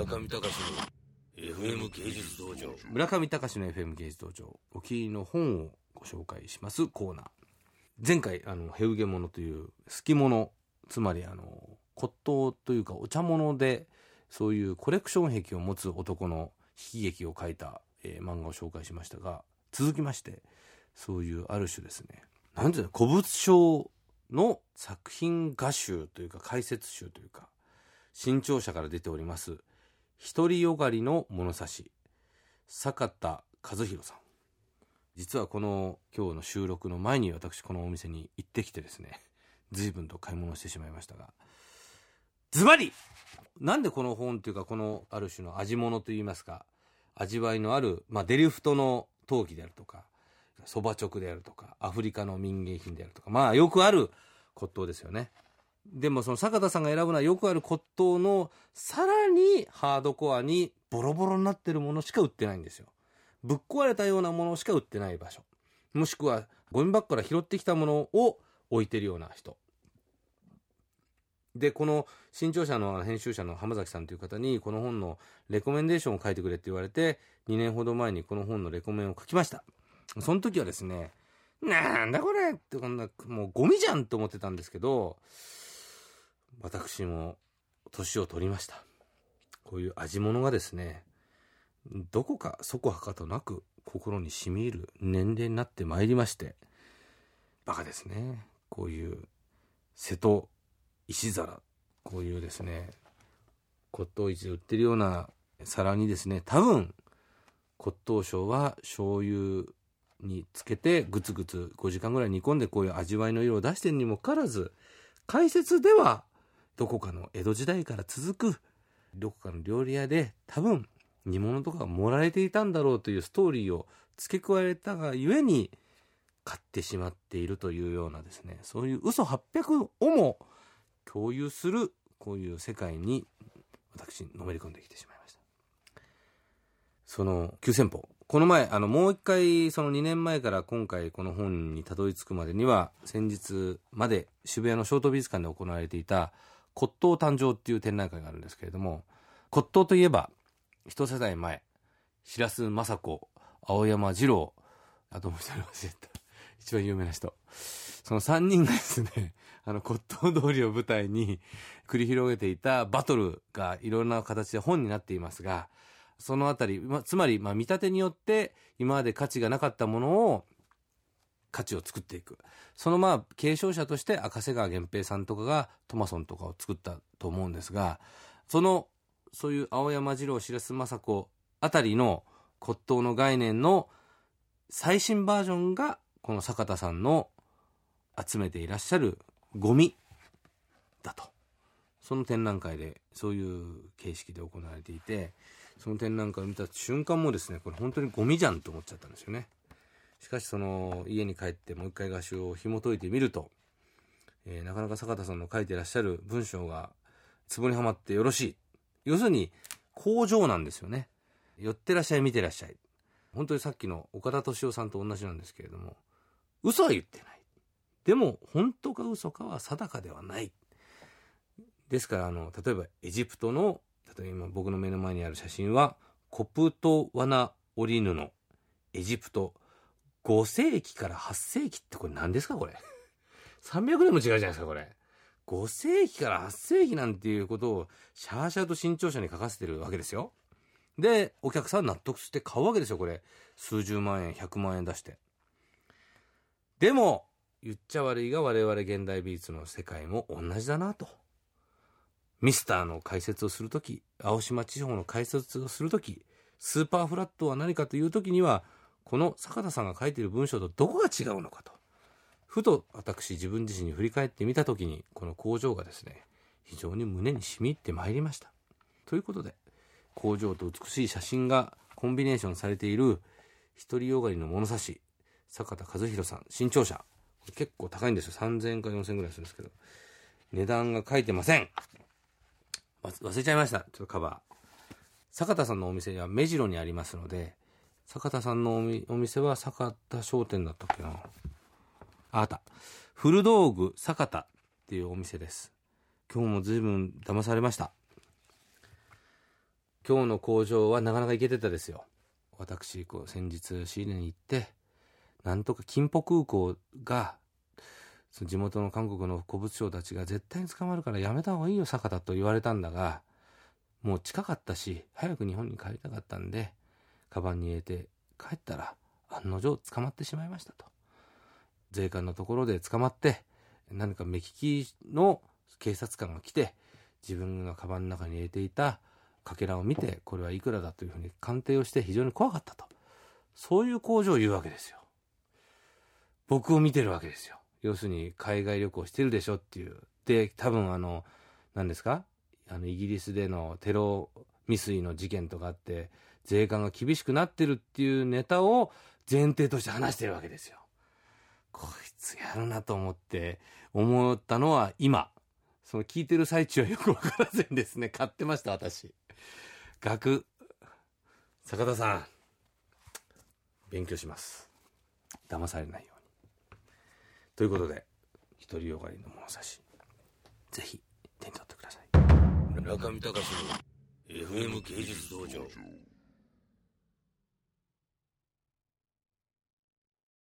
村上隆の FM 芸術道場。村上隆の FM 芸術道場。お気に入りの本をご紹介しますコーナー。前回あのヘウゲモノという好き物つまりあの骨董というかお茶物でそういうコレクション癖を持つ男の悲劇を書いた、えー漫画を紹介しましたが続きましてそういうある種ですね。なんていうの古物商の作品画集というか解説集というか新潮社から出ております独りよがりの物差し。坂田和弘さん。実はこの今日の収録の前に私このお店に行ってきてですね随分と買い物してしまいましたが。ズバリなんでこの本というかこのある種の味物といいますか味わいのある、まあ、デリフトの陶器であるとかそば直であるとかアフリカの民芸品であるとかまあよくある骨董ですよね。でもその坂田さんが選ぶのはよくある骨董のさらにハードコアにボロボロになってるものしか売ってないんですよ。ぶっ壊れたようなものしか売ってない場所。もしくはゴミ箱から拾ってきたものを置いてるような人。でこの新潮社の編集者の浜崎さんという方にこの本のレコメンデーションを書いてくれって言われて2年ほど前にこの本のレコメンを書きました。その時はですねなんだこれってこんなもうゴミじゃんと思ってたんですけど私も年を取りました。こういう味物がですねどこかそこはかとなく心にしみ入る年齢になってまいりましてバカですね。こういう瀬戸石皿こういうですね骨董市で売ってるような皿にですね多分骨董商は醤油につけてグツグツ5時間ぐらい煮込んでこういう味わいの色を出してるにもかかわらず解説ではどこかの江戸時代から続くどこかの料理屋で多分煮物とかが盛られていたんだろうというストーリーを付け加えたがゆえに買ってしまっているというようなですねそういう嘘800をも共有するこういう世界に私のめり込んできてしまいました。その9000歩。この前あのもう一回その2年前から今回この本にたどり着くまでには先日まで渋谷のショート美術館で行われていた骨董誕生っていう展覧会があるんですけれども骨董といえば一世代前白洲雅子青山二郎あともう一人忘れた。一番有名な人。その3人がですね あの骨董通りを舞台に繰り広げていたバトルがいろんな形で本になっていますがそのあたり、ま、つまり、ま、見立てによって今まで価値がなかったものを価値を作っていく。そのまあ継承者として赤瀬川源平さんとかがトマソンとかを作ったと思うんですがそのそういう青山二郎白洲雅子あたりの骨董の概念の最新バージョンがこの坂田さんの集めていらっしゃるゴミだと。その展覧会でそういう形式で行われていてその展覧会を見た瞬間もですねこれ本当にゴミじゃんと思っちゃったんですよね。しかしその家に帰ってもう一回画集を紐解いてみると、えーなかなか坂田さんの書いてらっしゃる文章がツボにはまってよろしい要するに工場なんですよね。寄ってらっしゃい見てらっしゃい。本当にさっきの岡田敏夫さんと同じなんですけれども嘘は言ってない。でも本当か嘘かは定かではない。ですからあの例えばエジプトの例えば今僕の目の前にある写真はコプトワナオリヌのエジプト5世紀から8世紀ってこれ何ですかこれ？300年も違うじゃないですかこれ。5世紀から8世紀なんていうことをシャーシャーと新潮社に書かせてるわけですよ。でお客さん納得して買うわけですよこれ。数十万円100万円出して。でも言っちゃ悪いが我々現代美術の世界も同じだなと。ミスターの解説をするとき青島地方の解説をするときスーパーフラットは何かというときにはこの坂田さんが書いている文章とどこが違うのかと。ふと私自分自身に振り返ってみたときにこの工場がですね非常に胸に染み入ってまいりました。ということで工場と美しい写真がコンビネーションされている独りよがりの物差し坂田和弘さん新潮社。結構高いんですよ。3000円か4000円ぐらいするんですけど値段が書いてません。忘れちゃいました。ちょっとカバー。坂田さんのお店は目白にありますので坂田さんのお店は坂田商店だったっけな。ああった。古道具坂田っていうお店です。今日も随分騙されました。今日の工場はなかなか行けてたですよ。私こう先日仕入れに行ってなんとか金浦空港がその地元の韓国の古物商たちが絶対に捕まるからやめた方がいいよ坂田と言われたんだがもう近かったし早く日本に帰りたかったんでカバンに入れて帰ったら案の定捕まってしまいましたと。税関のところで捕まって何か目利きの警察官が来て自分のカバンの中に入れていたかけらを見てこれはいくらだというふうに鑑定をして非常に怖かったと。そういう工場を言うわけですよ。僕を見てるわけですよ。要するに海外旅行してるでしょっていう。で多分あの何ですか？あのイギリスでのテロ未遂の事件とかあって税関が厳しくなってるっていうネタを前提として話してるわけですよ。こいつやるなと思って思ったのは今。その聞いてる最中はよくわからずにですね買ってました私。学坂田さん。勉強します。騙されないように。ということで独りよがりの物差し。ぜひ手に取ってください。中見隆の FM 芸術道場。